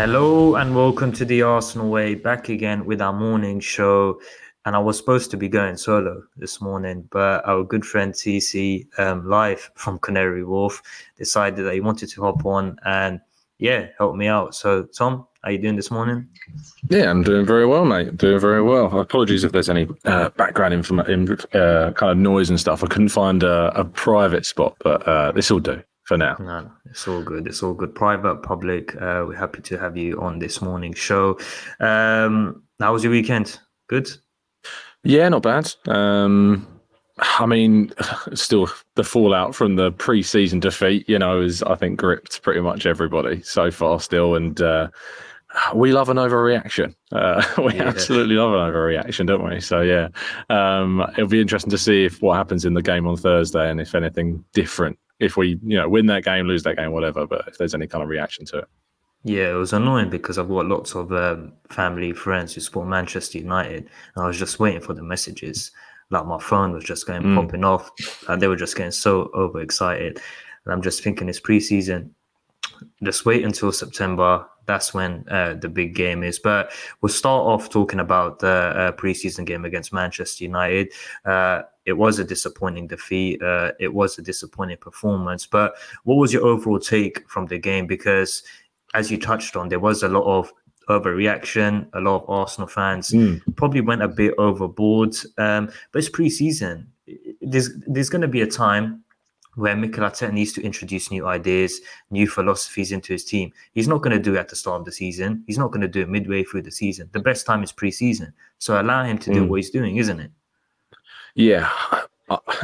Hello and welcome to the Arsenal Way. Back again with our morning show. And I was supposed to be going solo this morning, but our good friend TC, um, live from Canary Wharf, decided that he wanted to hop on and yeah, help me out. So, Tom, how you doing this morning? Yeah, I'm doing very well, mate. Doing very well. Apologies if there's any uh, background uh, kind of noise and stuff. I couldn't find a, a private spot, but uh, this will do for now. No, no, it's all good. It's all good. Private, public. Uh, we're happy to have you on this morning show. Um, how was your weekend? Good. Yeah, not bad. Um, I mean, still the fallout from the pre-season defeat, you know, is I think gripped pretty much everybody so far still, and uh, we love an overreaction. Uh, we yeah. absolutely love an overreaction, don't we? So yeah, um, it'll be interesting to see if what happens in the game on Thursday, and if anything different if we you know win that game, lose that game, whatever. But if there's any kind of reaction to it. Yeah, it was annoying because I've got lots of um, family friends who support Manchester United, and I was just waiting for the messages. Like my phone was just going mm. popping off, and they were just getting so overexcited. And I'm just thinking it's preseason. Just wait until September. That's when uh, the big game is. But we'll start off talking about the uh, preseason game against Manchester United. Uh, it was a disappointing defeat. Uh, it was a disappointing performance. But what was your overall take from the game? Because as you touched on, there was a lot of overreaction. A lot of Arsenal fans mm. probably went a bit overboard. Um, but it's preseason. There's there's going to be a time where Mikel Arteta needs to introduce new ideas, new philosophies into his team. He's not going to do it at the start of the season. He's not going to do it midway through the season. The best time is preseason. So allow him to do mm. what he's doing, isn't it? Yeah,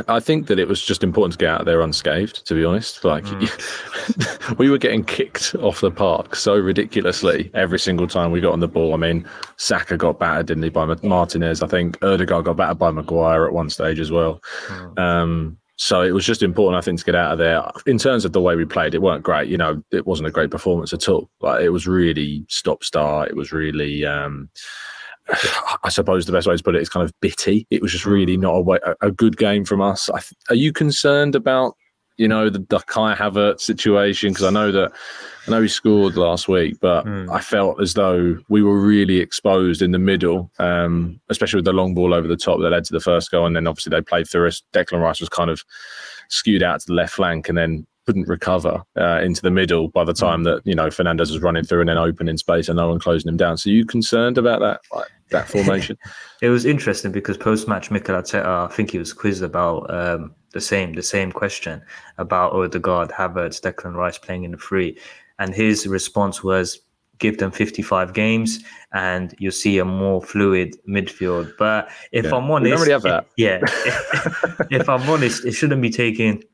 I think that it was just important to get out there unscathed. To be honest, like mm. we were getting kicked off the park so ridiculously every single time we got on the ball. I mean, Saka got battered, didn't he, by Martinez? I think Odegaard got battered by Maguire at one stage as well. Mm. Um, so it was just important, I think, to get out of there. In terms of the way we played, it weren't great. You know, it wasn't a great performance at all. Like it was really stop start. It was really. Um, I suppose the best way to put it is kind of bitty. It was just really not a, way, a, good game from us. are you concerned about you know the, the Kai Havertz situation? Because I know that I know he scored last week, but mm. I felt as though we were really exposed in the middle, um, especially with the long ball over the top that led to the first goal, and then obviously they played through us. Declan Rice was kind of skewed out to the left flank, and then couldn't recover uh, into the middle by the time that you know Fernandes was running through and then opening space and no one closing him down. So, you concerned about that that formation? it was interesting because post match, Mikel Arteta, I think he was quizzed about um, the same the same question about Odegaard, Havertz, Declan Rice playing in the free, and his response was. Give them 55 games and you'll see a more fluid midfield. But if yeah. I'm honest, we already have that. yeah, if I'm honest, it shouldn't be taking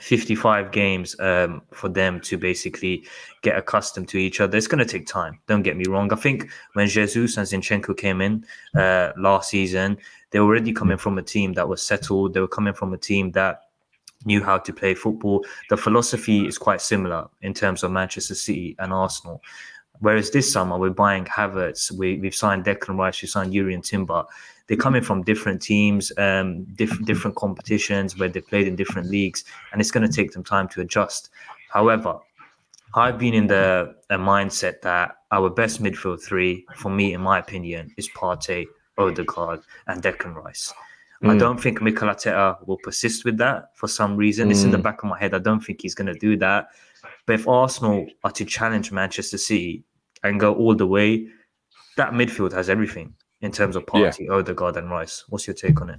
55 games um, for them to basically get accustomed to each other. It's going to take time. Don't get me wrong. I think when Jesus and Zinchenko came in uh, last season, they were already coming from a team that was settled. They were coming from a team that knew how to play football. The philosophy is quite similar in terms of Manchester City and Arsenal. Whereas this summer, we're buying Havertz, we, we've signed Declan Rice, we've signed Jurrien Timber they're coming from different teams, um, diff- different competitions where they played in different leagues, and it's going to take them time to adjust. However, I've been in the mindset that our best midfield three, for me, in my opinion, is Partey, Odegaard, and Declan Rice. Mm. I don't think Mikel Arteta will persist with that for some reason. Mm. It's in the back of my head. I don't think he's going to do that. But if Arsenal are to challenge Manchester City and go all the way, that midfield has everything in terms of Partey, yeah. Odegaard, and Rice. What's your take on it?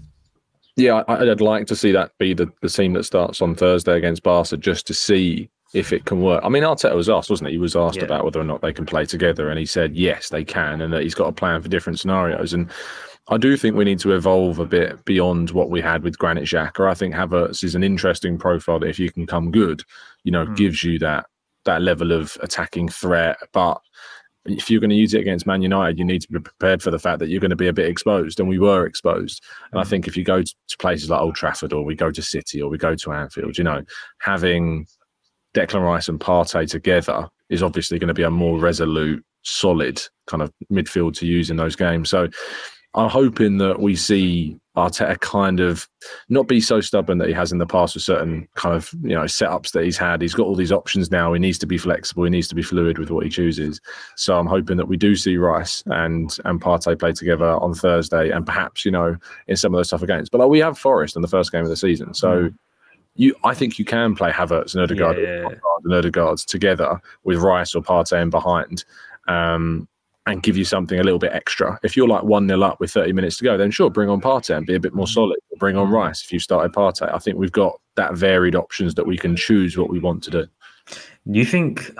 Yeah, I'd like to see that be the, the team that starts on Thursday against Barca just to see if it can work. I mean, Arteta was asked, wasn't he? He was asked yeah. about whether or not they can play together, and he said yes, they can, and that he's got a plan for different scenarios. And I do think we need to evolve a bit beyond what we had with Granit Xhaka. I think Havertz is an interesting profile that, if you can come good, you know, mm. gives you that that level of attacking threat, but if you're going to use it against Man United, you need to be prepared for the fact that you're going to be a bit exposed, and we were exposed. And I mm. think if you go to places like Old Trafford, or we go to City, or we go to Anfield, you know, having Declan Rice and Partey together is obviously going to be a more resolute, solid kind of midfield to use in those games. So I'm hoping that we see Arteta kind of not be so stubborn that he has in the past with certain kind of you know setups that he's had. He's got all these options now. He needs to be flexible. He needs to be fluid with what he chooses. So I'm hoping that we do see Rice and and Partey play together on Thursday, and perhaps you know in some of those tougher games. But like we have Forest in the first game of the season, so. Mm. You, I think you can play Havertz and Odegaard yeah. and Odegaard's together with Rice or Partey in behind. Um, and give you something a little bit extra. If you're like 1 0 up with 30 minutes to go, then sure, bring on Partey and be a bit more solid. Bring on mm. Rice if you started Partey. I think we've got that varied options that we can choose what we want to do. Do you think,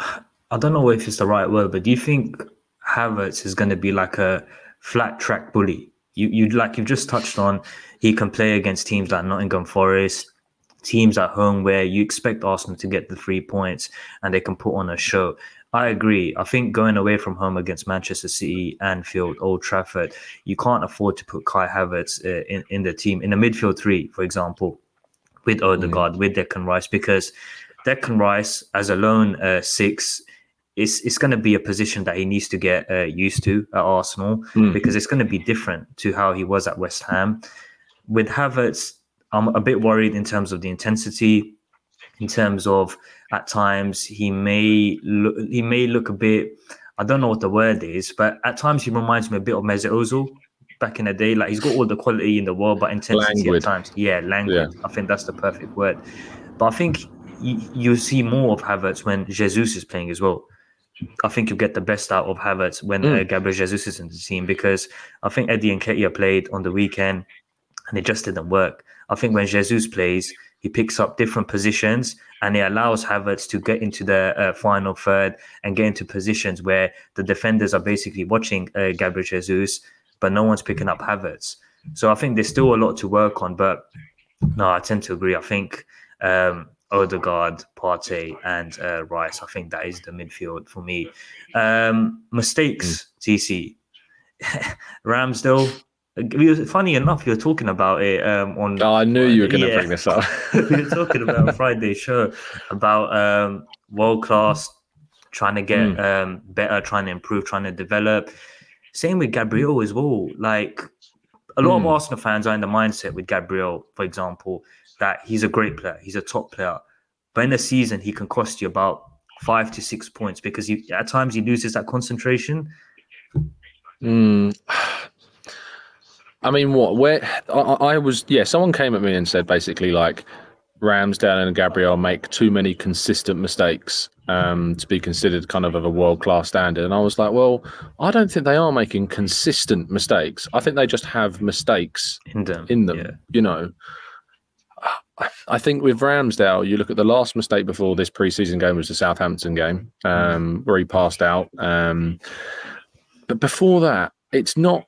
I don't know if it's the right word, but do you think Havertz is going to be like a flat track bully? You, you like you've just touched on, he can play against teams like Nottingham Forest, teams at home where you expect Arsenal to get the three points and they can put on a show. I agree. I think going away from home against Manchester City, Anfield, Old Trafford, you can't afford to put Kai Havertz uh, in, in the team, in the midfield three, for example, with Odegaard, mm. with Declan Rice, because Declan Rice as a lone uh, six, it's, it's going to be a position that he needs to get uh, used to at Arsenal mm. because it's going to be different to how he was at West Ham. With Havertz, I'm a bit worried in terms of the intensity, in terms of at times he may look he may look a bit I don't know what the word is, but at times he reminds me a bit of Mesut Ozil back in the day. Like he's got all the quality in the world, but intensity languid. at times. Yeah, language. Yeah. I think that's the perfect word. But I think you, see more of Havertz when Jesus is playing as well. I think you get the best out of Havertz when mm. uh, Gabriel Jesus is in the team because I think Eddie Nketiah played on the weekend and it just didn't work. I think when Jesus plays, he picks up different positions and it allows Havertz to get into the uh, final third and get into positions where the defenders are basically watching uh, Gabriel Jesus, but no one's picking up Havertz. So I think there's still a lot to work on, but no, I tend to agree. I think um, Odegaard, Partey, and uh, Rice. I think that is the midfield for me. Um, mistakes, mm. TC. Ramsdale, funny enough, you're talking about it um, on. Oh, I knew you were going to yeah. bring this up. we were talking about Friday show about um, world class, trying to get mm. um, better, trying to improve, trying to develop. Same with Gabriel as well. Like a lot mm. of hmm. Arsenal fans are in the mindset with Gabriel, for example, that he's a great player, he's a top player, but in a season he can cost you about five to six points because he, at times he loses that concentration. Mm. I mean, what? Where I, I, was? Yeah, someone came at me and said basically like Ramsdale and Gabriel make too many consistent mistakes um, to be considered kind of of a world class standard. And I was like, well, I don't think they are making consistent mistakes. I think they just have mistakes in them. In them, yeah. you know. I think with Ramsdale, you look at the last mistake before this preseason game was the Southampton game, um, where he passed out. Um, but before that, it's not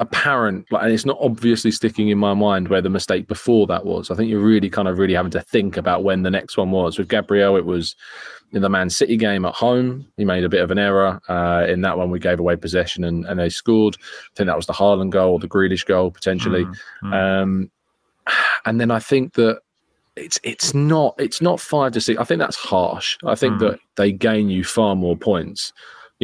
apparent like and it's not obviously sticking in my mind where the mistake before that was. I think you're really kind of really having to think about when the next one was. With gabriel it was in the man city game at home. He made a bit of an error uh, in that one. We gave away possession and, and they scored. I think that was the Haaland goal the Grealish goal potentially. Mm-hmm. um, and then i think that it's it's not it's not five to six. I think that's harsh. I think mm-hmm. that they gain you far more points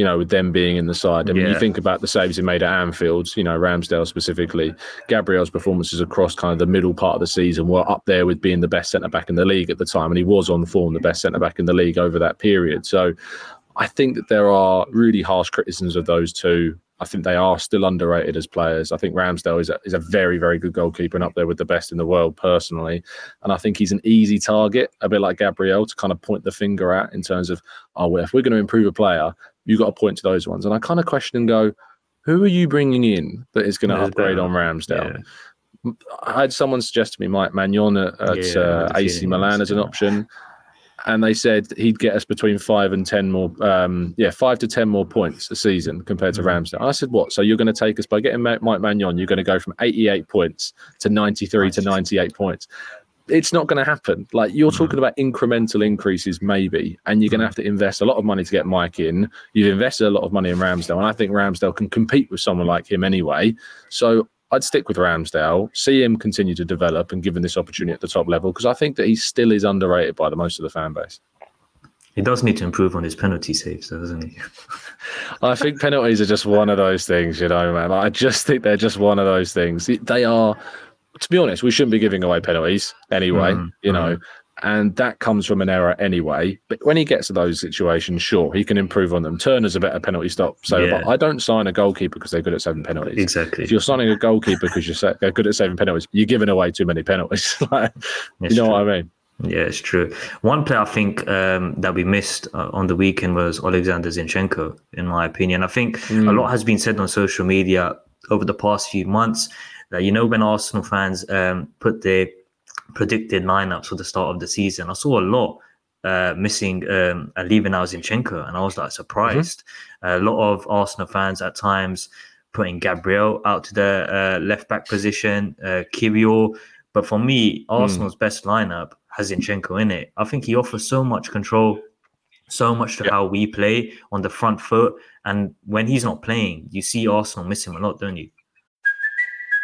you know, with them being in the side. I mean, yeah. you think about the saves he made at Anfield, you know, Ramsdale specifically. Gabriel's performances across kind of the middle part of the season were up there with being the best centre back in the league at the time. And he was on form, the best centre back in the league over that period. So I think that there are really harsh criticisms of those two I think they are still underrated as players. I think Ramsdale is a, is a very, very good goalkeeper and up there with the best in the world personally. And I think he's an easy target, a bit like Gabriel, to kind of point the finger at in terms of, oh, well, if we're going to improve a player, you've got to point to those ones. And I kind of question and go, who are you bringing in that is going to upgrade on Ramsdale? Yeah. I had someone suggest to me Mike Maignan at, at yeah, uh, AC Milan as an option and they said he'd get us between five and ten more, um, yeah, five to ten more points a season compared to mm. Ramsdale. I said, what? So you're going to take us by getting Mike Maignan, you're going to go from 88 points to 93 to 98 points. It's not going to happen. Like you're talking about incremental increases, maybe, and you're going to have to invest a lot of money to get Mike in. You've invested a lot of money in Ramsdale, and I think Ramsdale can compete with someone like him anyway. So I'd stick with Ramsdale, see him continue to develop and given this opportunity at the top level because I think that he still is underrated by the most of the fan base. He does need to improve on his penalty saves, though, doesn't he? I think penalties are just one of those things, you know, man. I just think they're just one of those things. They are, to be honest, we shouldn't be giving away penalties anyway, mm, you know. Mm and that comes from an error anyway. But when he gets to those situations, sure, he can improve on them. Turner's a better penalty stop. So yeah. I don't sign a goalkeeper because they're good at saving penalties. Exactly. If you're signing a goalkeeper because you're they're good at saving penalties, you're giving away too many penalties. you know true. what I mean? Yeah, it's true. One player I think um, that we missed uh, on the weekend was Alexander Zinchenko, in my opinion. I think mm. a lot has been said on social media over the past few months you know, when Arsenal fans um, put their predicted lineups for the start of the season, I saw a lot uh, missing um, leaving out Zinchenko, and I was like surprised. Mm-hmm. a lot of Arsenal fans at times putting Gabriel out to the uh, left back position, uh. But for me, Arsenal's mm. best lineup has Zinchenko in it. I think he offers so much control, so much to how we play on the front foot. And when he's not playing, you see Arsenal miss him a lot, don't you?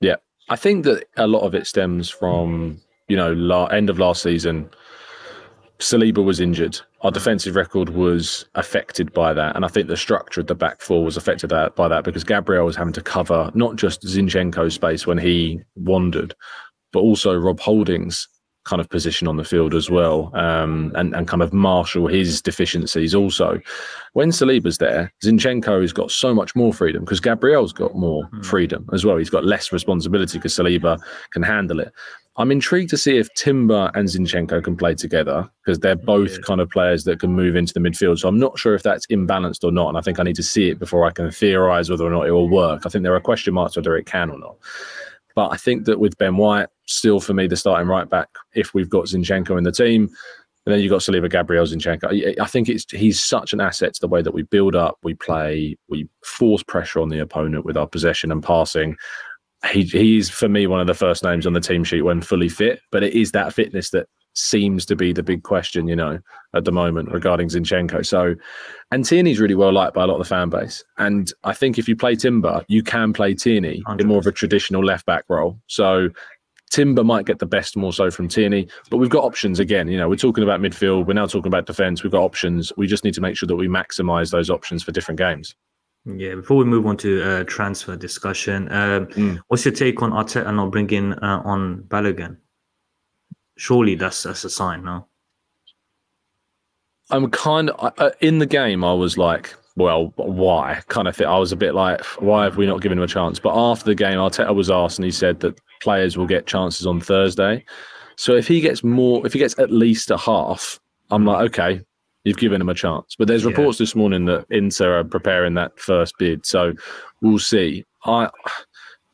Yeah, I think that a lot of it stems from you know la- end of last season. Saliba was injured. Our defensive record was affected by that, and I think the structure of the back four was affected by that because Gabriel was having to cover not just Zinchenko's space when he wandered, but also Rob Holding's kind of position on the field as well, um, and and kind of marshal his deficiencies also. When Saliba's there, Zinchenko has got so much more freedom because Gabriel's got more mm. freedom as well. He's got less responsibility because Saliba can handle it. I'm intrigued to see if Timber and Zinchenko can play together because they're both yeah. kind of players that can move into the midfield. So I'm not sure if that's imbalanced or not. And I think I need to see it before I can theorize whether or not it will work. I think there are question marks whether it can or not. But I think that with Ben White, still for me, the starting right back, if we've got Zinchenko in the team, and then you've got Saliba Gabriel Zinchenko. I think it's he's such an asset to the way that we build up, we play, we force pressure on the opponent with our possession and passing. He, he's for me one of the first names on the team sheet when fully fit, but it is that fitness that seems to be the big question, you know, at the moment regarding Zinchenko. So, and Tierney's really well liked by a lot of the fan base. And I think if you play Timber, you can play Tierney 100%. in more of a traditional left back role. So, Timber might get the best more so from Tierney, but we've got options again. You know, we're talking about midfield, we're now talking about defence. We've got options. We just need to make sure that we maximise those options for different games. Yeah, before we move on to uh, transfer discussion, um, mm. what's your take on Arteta not bringing uh, on Balogun? surely that's that's a sign, no? I'm kind of uh, in the game. I was like, well, why? Kind of thing. I was a bit like, why have we not given him a chance? But after the game, Arteta was asked, and he said that players will get chances on Thursday. So if he gets more, if he gets at least a half, I'm like, okay, You've given him a chance. But there's reports yeah. this morning that Inter are preparing that first bid. So we'll see. I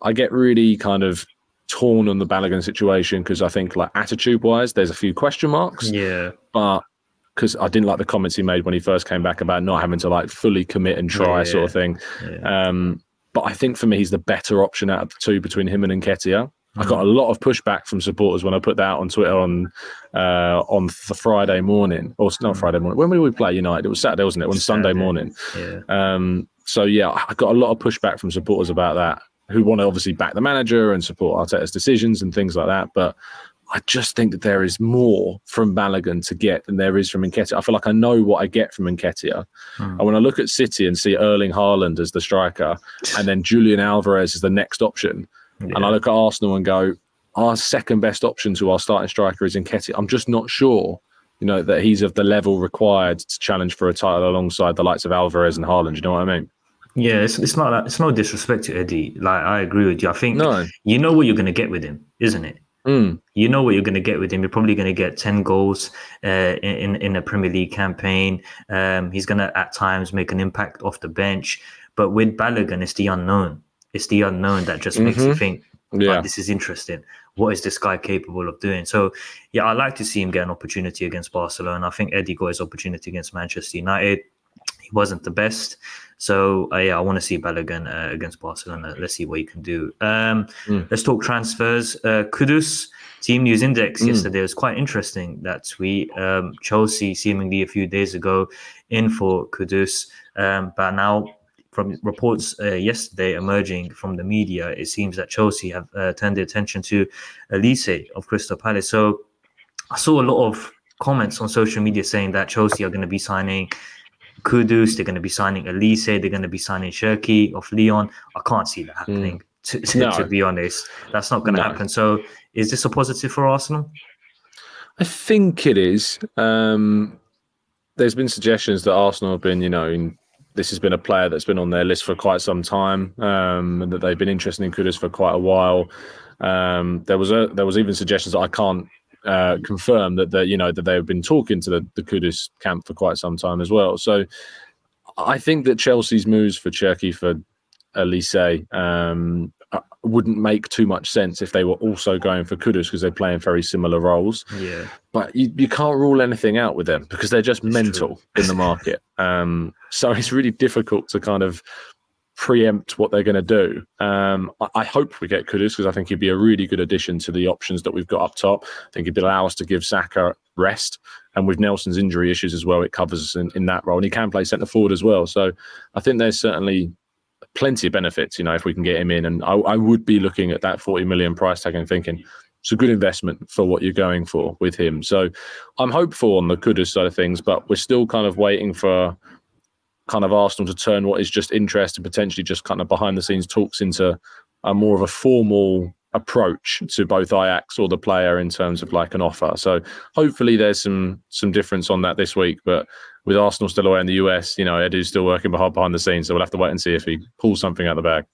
I get really kind of torn on the Balogun situation because I think like attitude wise, there's a few question marks. Yeah. But because I didn't like the comments he made when he first came back about not having to like fully commit and try yeah, sort of thing. Yeah. Um, but I think for me, he's the better option out of the two between him and Nketiah. I got a lot of pushback from supporters when I put that out on Twitter on uh, on the Friday morning, or not Friday morning. When did we play United? It was Saturday, wasn't it? On Saturday, Sunday morning. Yeah. Um, so yeah, I got a lot of pushback from supporters about that, who want to obviously back the manager and support Arteta's decisions and things like that. But I just think that there is more from Balogun to get than there is from Nketiah. I feel like I know what I get from Nketiah. Hmm. And when I look at City and see Erling Haaland as the striker and then Julian Alvarez as the next option, yeah. And I look at Arsenal and go, our second best option to our starting striker is Nketiah. I'm just not sure, you know, that he's of the level required to challenge for a title alongside the likes of Alvarez and Haaland. You know what I mean? Yeah, it's, it's not like, it's no disrespect to Eddie. Like I agree with you. I think no. you know what you're going to get with him, isn't it? Mm. You know what you're going to get with him. You're probably going to get ten goals uh, in in a Premier League campaign. Um, he's going to at times make an impact off the bench. But with Balogun, it's the unknown. It's the unknown that just mm-hmm. makes you mm-hmm. think, yeah, this is interesting. What is this guy capable of doing? So, yeah, I like to see him get an opportunity against Barcelona. I think Eddie got his opportunity against Manchester United. He wasn't the best. So, uh, yeah, I want to see Balogun uh, against Barcelona. Let's see what he can do. Um, mm. Let's talk transfers. Uh, Kudus, Team News Index mm. yesterday was quite interesting. That tweet. Um, Chelsea, seemingly a few days ago, in for Kudus. Um, but now from reports uh, yesterday emerging from the media, it seems that Chelsea have uh, turned their attention to Olise of Crystal Palace. So I saw a lot of comments on social media saying that Chelsea are going to be signing Kudus, they're going to be signing Olise, they're going to be signing Cherki of Lyon. I can't see that happening. Mm. To, to, no. to, be honest, that's not going to no. happen. So, is this a positive for Arsenal? I think it is. Um, there's been suggestions that Arsenal have been, you know, in this has been a player that's been on their list for quite some time, um, and that they've been interested in Kudus for quite a while. Um, there was a there was even suggestions that I can't uh, confirm that that you know that they've been talking to the, the Kudus camp for quite some time as well. So I think that Chelsea's moves for Cherki for Olise um, wouldn't make too much sense if they were also going for Kudus because they're playing very similar roles. Yeah. But you, you can't rule anything out with them because they're just it's mental true. in the market. Um, so it's really difficult to kind of preempt what they're going to do. Um, I, I, hope we get Kudus because I think he'd be a really good addition to the options that we've got up top. I think he'd allow us to give Saka rest. And with Nelson's injury issues as well, it covers us in, in that role. And he can play centre forward as well. So I think there's certainly plenty of benefits, you know, if we can get him in. And I, I would be looking at that 40 million price tag and thinking it's a good investment for what you're going for with him. So I'm hopeful on the Kudus side of things, but we're still kind of waiting for kind of Arsenal to turn what is just interest and potentially just kind of behind the scenes talks into a more of a formal approach to both Ajax or the player in terms of like an offer. So hopefully there's some some difference on that this week. But with Arsenal still away in the US, you know, Edu's still working behind behind the scenes. So we'll have to wait and see if he pulls something out of the bag.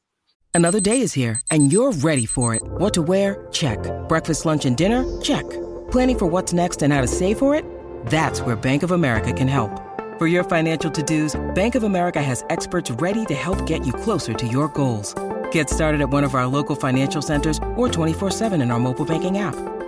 Another day is here and you're ready for it. What to wear? Check. Breakfast, lunch, and dinner? Check. Planning for what's next and how to save for it? That's where Bank of America can help. For your financial to-dos, Bank of America has experts ready to help get you closer to your goals. Get started at one of our local financial centers or 24-7 in our mobile banking app.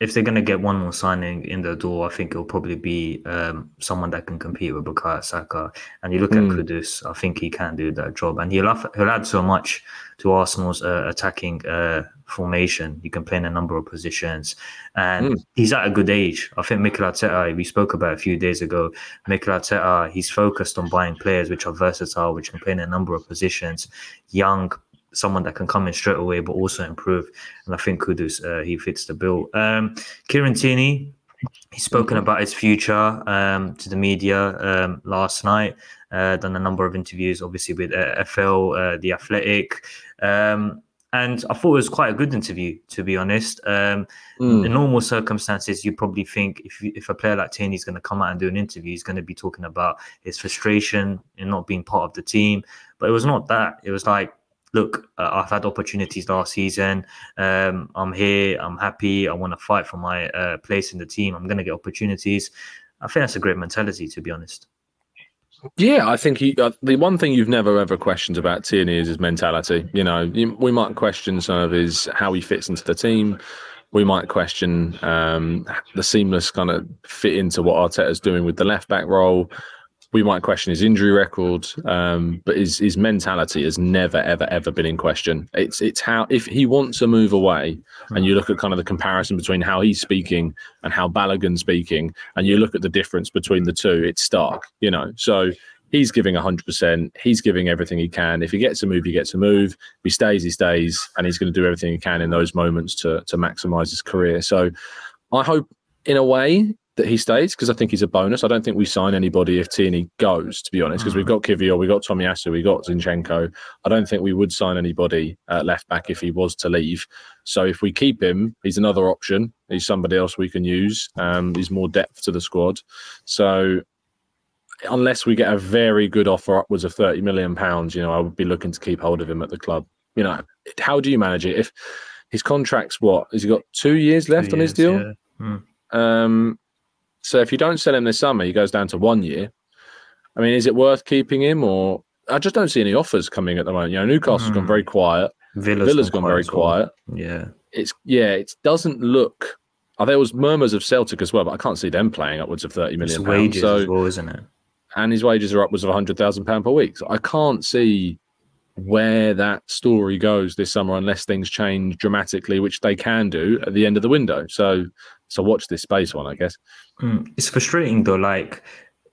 if they're going to get one more signing in the door, I think it'll probably be um, someone that can compete with Bukayo Saka. And you look mm. at hmm. Kudus, I think he can do that job. And he'll, have, he'll add so much to Arsenal's uh, attacking uh, formation. He can play in a number of positions, and mm. he's at a good age. I think Mikel Arteta, we spoke about a few days ago. Mikel Arteta, he's focused on buying players which are versatile, which can play in a number of positions. Young, someone that can come in straight away, but also improve. And I think Kudus, uh, he fits the bill. Um, Kieran Tierney, he's spoken about his future um, to the media um, last night. Uh, done a number of interviews, obviously with uh, FL, uh, the Athletic. Um, and I thought it was quite a good interview, to be honest. Um, Mm. In normal circumstances, you probably think if you, if a player like Tierney is going to come out and do an interview, he's going to be talking about his frustration in not being part of the team. But it was not that. It was like, look, uh, I've had opportunities last season. Um, I'm here. I'm happy. I want to fight for my uh, place in the team. I'm going to get opportunities. I think that's a great mentality, to be honest. Yeah, I think he, uh, the one thing you've never ever questioned about Tierney is his mentality. You know, you, we might question some of his how he fits into the team. We might question um, the seamless kind of fit into what Arteta's doing with the left back role. We might question his injury record, um, but his his mentality has never ever ever been in question. It's it's how if he wants to move away, and you look at kind of the comparison between how he's speaking and how Balogun's speaking, and you look at the difference between the two, it's stark. You know, so he's giving 100%. He's giving everything he can. If he gets a move, he gets a move. If he stays, he stays. And he's going to do everything he can in those moments to, to maximize his career. So I hope, in a way, that he stays because I think he's a bonus. I don't think we sign anybody if Tierney goes, to be honest, because we've got Kivior, we've got Tomiyasu, we've got Zinchenko. I don't think we would sign anybody uh, left back if he was to leave. So if we keep him, he's another option. He's somebody else we can use. Um, he's more depth to the squad. So unless we get a very good offer upwards of 30 million pounds, you know, I would be looking to keep hold of him at the club. You know, how do you manage it? If his contract's what, has he got two years left Two on his deal? yeah. Hmm. Um, so if you don't sell him this summer, he goes down to one year. I mean, is it worth keeping him or I just don't see any offers coming at the moment. You know, Newcastle's gone Hmm. very quiet. Villa's, Villa's gone very as well. quiet. Yeah. It's yeah, it doesn't look. Oh, there was murmurs of Celtic as well, but I can't see them playing upwards of thirty million. It's pounds. wages So as well, isn't it? and his wages are upwards of hundred thousand pound per week. So I can't see where that story goes this summer unless things change dramatically, which they can do at the end of the window. So so watch this space one, I guess. Mm, it's frustrating though. Like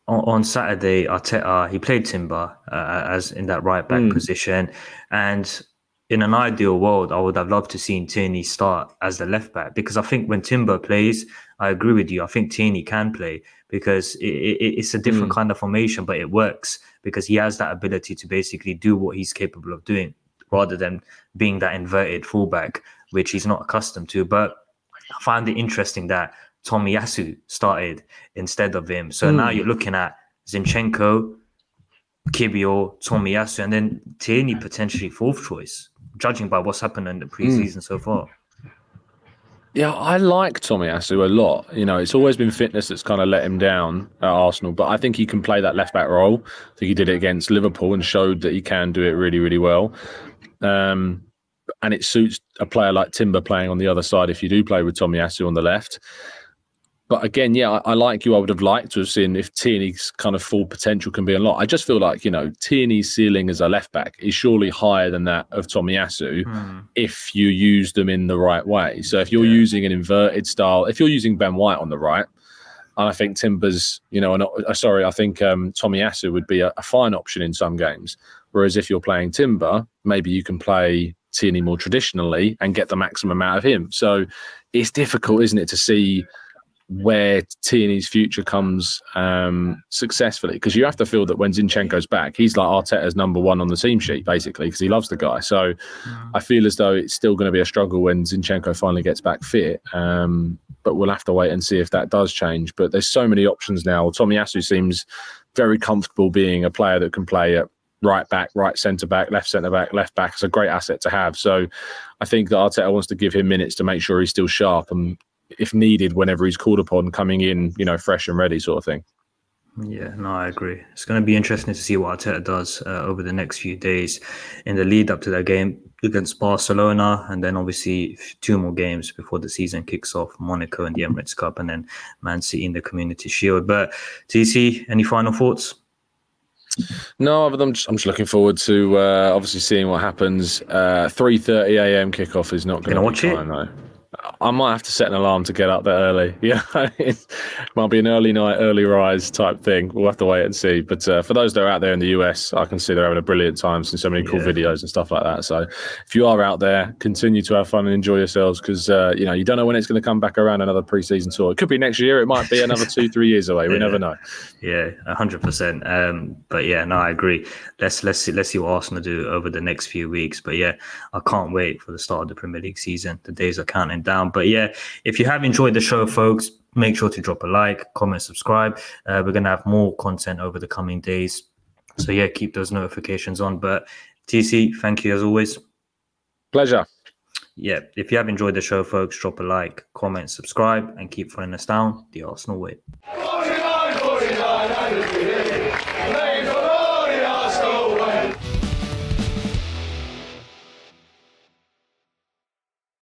on, on Saturday, Arteta he played Timber uh, as in that right back Mm. position, and in an ideal world, I would have loved to seen Tierney start as the left back because I think when Timber plays, I agree with you. I think Tierney can play because it, it, it's a different Mm. kind of formation, but it works because he has that ability to basically do what he's capable of doing rather than being that inverted fullback, which he's not accustomed to. But I find it interesting that Tomiyasu started instead of him. So now Mm. you're looking at Zinchenko, Kivior, Tomiyasu, and then Tierney potentially fourth choice, judging by what's happened in the preseason so far. Yeah, I like Tomiyasu a lot. You know, it's always been fitness that's kind of let him down at Arsenal, but I think he can play that left back role. I think he did it against Liverpool and showed that he can do it really, really well. Um, and it suits a player like Timber playing on the other side if you do play with Tomiyasu on the left. But again, yeah, I, I like you. I would have liked to have seen if Tierney's kind of full potential can be unlocked. I just feel like, you know, Tierney's ceiling as a left back is surely higher than that of Tomiyasu if you use them in the right way. So if you're using an inverted style, if you're using Ben White on the right, and I think Timbers, you know, and, uh, sorry, I think um, Tomiyasu would be a, a fine option in some games. Whereas if you're playing Timber, maybe you can play Tierney more traditionally and get the maximum out of him. So it's difficult, isn't it, to see where Tierney's future comes um, successfully because you have to feel that when Zinchenko's back, he's like Arteta's number one on the team sheet basically because he loves the guy. So I feel as though it's still going to be a struggle when Zinchenko finally gets back fit. Um, but we'll have to wait and see if that does change. But there's so many options now. Tommy Tomiyasu seems very comfortable being a player that can play at right back, right centre back, left centre back, left back. It's a great asset to have. So I think that Arteta wants to give him minutes to make sure he's still sharp and if needed, whenever he's called upon, coming in, you know, fresh and ready, sort of thing. Yeah, no, I agree. It's going to be interesting to see what Arteta does uh, over the next few days in the lead up to that game against Barcelona, and then obviously two more games before the season kicks off: Monaco and the Emirates Cup, and then Man City in the Community Shield. But TC, any final thoughts? No, other than just, I'm just looking forward to uh, obviously seeing what happens. Uh, 3:30 a.m. kickoff is not going to watch it? Time, though. I might have to set an alarm to get up there early. Yeah, it might be an early night, early rise type thing. We'll have to wait and see. But uh, for those that are out there in the US, I can see they're having a brilliant time, seeing so many cool yeah. videos and stuff like that. So if you are out there, continue to have fun and enjoy yourselves because uh, you know you don't know when it's going to come back around another preseason tour. It could be next year. It might be another two, three years away. We yeah. never know. Yeah, hundred um, percent. But yeah, no, I agree. Let's let's see, let's see what Arsenal do over the next few weeks. But yeah, I can't wait for the start of the Premier League season. The days are counting down. But yeah, if you have enjoyed the show, folks, make sure to drop a like, comment, subscribe. Uh, we're gonna have more content over the coming days. So yeah, keep those notifications on. But TC, thank you as always. Pleasure. Yeah, if you have enjoyed the show, folks, drop a like, comment, subscribe, and keep following us down the Arsenal way.